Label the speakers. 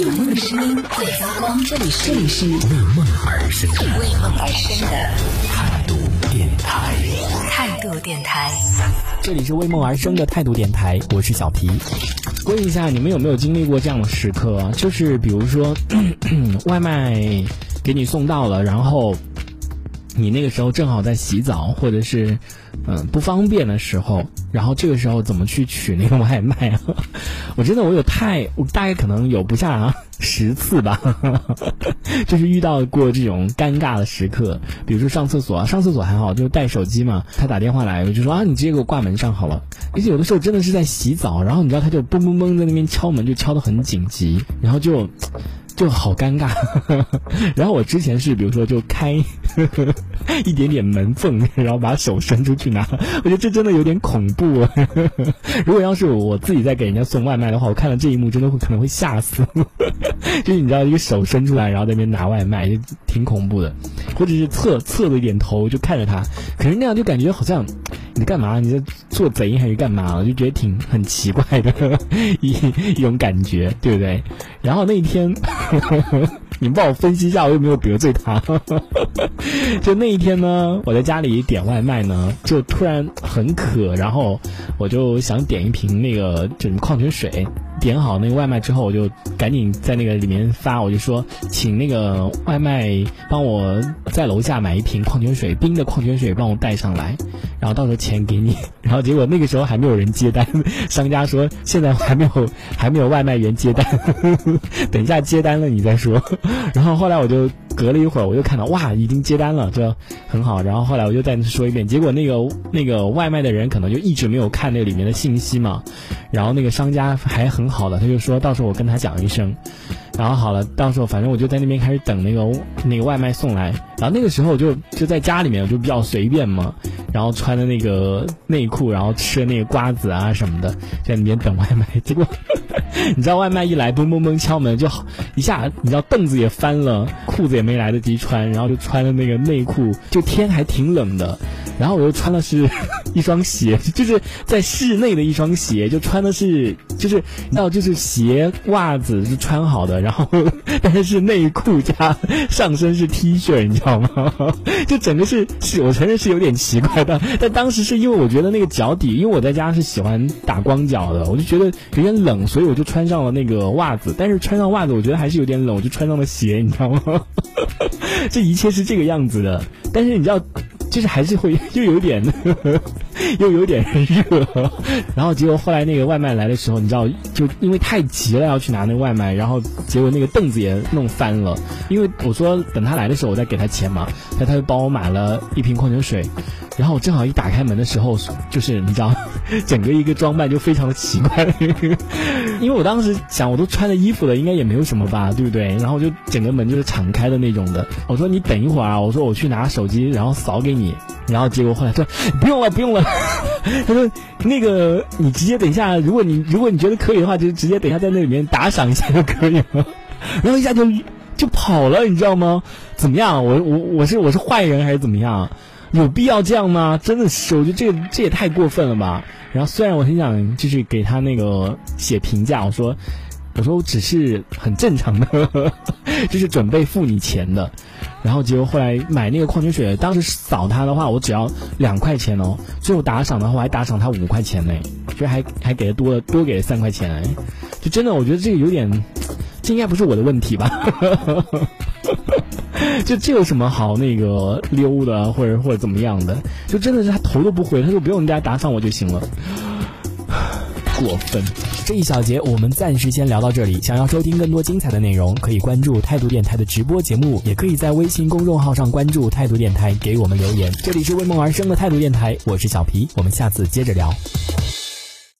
Speaker 1: 有梦的声音会发光，这里是这里是
Speaker 2: 为梦而生
Speaker 1: 为梦而生的
Speaker 2: 态度电台。
Speaker 1: 态度电台。
Speaker 3: 这里是为梦而生的态度电台，我是小皮。问一下，你们有没有经历过这样的时刻？就是比如说，外卖给你送到了，然后你那个时候正好在洗澡，或者是嗯、不方便的时候，然后这个时候怎么去取那个外卖啊？我真的我有太，我大概可能有不下十次吧，就是遇到过这种尴尬的时刻，比如说上厕所，上厕所还好，就是带手机嘛，他打电话来，我就说啊，你直接给我挂门上好了。而且有的时候真的是在洗澡，然后你知道他就嘣嘣嘣在那边敲门，就敲得很紧急，然后就就好尴尬。然后我之前是比如说就开 一点点门缝，然后把手伸出去拿，我觉得这真的有点恐怖、啊。如果要是我自己在给人家送外卖的话，我看到这一幕真的会可能会吓死。就是你知道一个手伸出来，然后在那边拿外卖，就挺恐怖的。或者是侧侧了一点头就看着他，可是那样就感觉好像你干嘛？你在做贼还是干嘛？我就觉得挺很奇怪的 一一种感觉，对不对？然后那一天，你们帮我分析一下，我有没有得罪他？就那一天呢，我在家里点外卖呢，就突然很渴，然后我就想点一瓶那个就是矿泉水。点好那个外卖之后，我就赶紧在那个里面发，我就说，请那个外卖帮我在楼下买一瓶矿泉水，冰的矿泉水帮我带上来，然后到时候钱给你。然后结果那个时候还没有人接单，商家说现在还没有还没有外卖员接单，等一下接单了你再说。然后后来我就隔了一会儿，我又看到哇已经接单了，这很好。然后后来我又再说一遍，结果那个那个外卖的人可能就一直没有看那里面的信息嘛，然后那个商家还很好的，他就说到时候我跟他讲一声。然后好了，到时候反正我就在那边开始等那个那个外卖送来。然后那个时候我就就在家里面，我就比较随便嘛，然后穿的那个内裤，然后吃的那个瓜子啊什么的，在那边等外卖。结果 你知道外卖一来，嘣嘣嘣敲门，就一下，你知道凳子也翻了，裤子也没来得及穿，然后就穿了那个内裤，就天还挺冷的。然后我又穿的是 一双鞋，就是在室内的一双鞋，就穿的是就是你知道就是鞋袜子是穿好的，然后 但是是内裤加上身是 T 恤，你知道吗？就整个是是我承认是有点奇怪的，但当时是因为我觉得那个脚底，因为我在家是喜欢打光脚的，我就觉得有点冷，所以我就穿上了那个袜子，但是穿上袜子我觉得还是有点冷，我就穿上了鞋，你知道吗？这一切是这个样子的，但是你知道。就是还是会 又有点 又有点热，然后结果后来那个外卖来的时候，你知道，就因为太急了要去拿那个外卖，然后结果那个凳子也弄翻了。因为我说等他来的时候我再给他钱嘛，他他就帮我买了一瓶矿泉水，然后我正好一打开门的时候，就是你知道，整个一个装扮就非常的奇怪，因为我当时想我都穿了衣服了，应该也没有什么吧，对不对？然后就整个门就是敞开的那种的。我说你等一会儿啊，我说我去拿手机，然后扫给你。然后结果后来说 不用了，不用了。他 说那个你直接等一下，如果你如果你觉得可以的话，就直接等一下在那里面打赏一下就可以了。然后一下就就跑了，你知道吗？怎么样？我我我是我是坏人还是怎么样？有必要这样吗？真的是，我觉得这这也太过分了吧。然后虽然我很想就是给他那个写评价，我说我说我只是很正常的，就是准备付你钱的。然后结果后来买那个矿泉水，当时扫他的话，我只要两块钱哦。最后打赏的话，我还打赏他五块钱呢，就还还给他多了多给了三块钱。就真的，我觉得这个有点，这应该不是我的问题吧？就这有什么好那个溜的，或者或者怎么样的？就真的是他头都不回，他说不用人家打赏我就行了。过分。这一小节我们暂时先聊到这里。想要收听更多精彩的内容，可以关注态度电台的直播节目，也可以在微信公众号上关注态度电台，给我们留言。这里是为梦而生的态度电台，我是小皮，我们下次接着聊。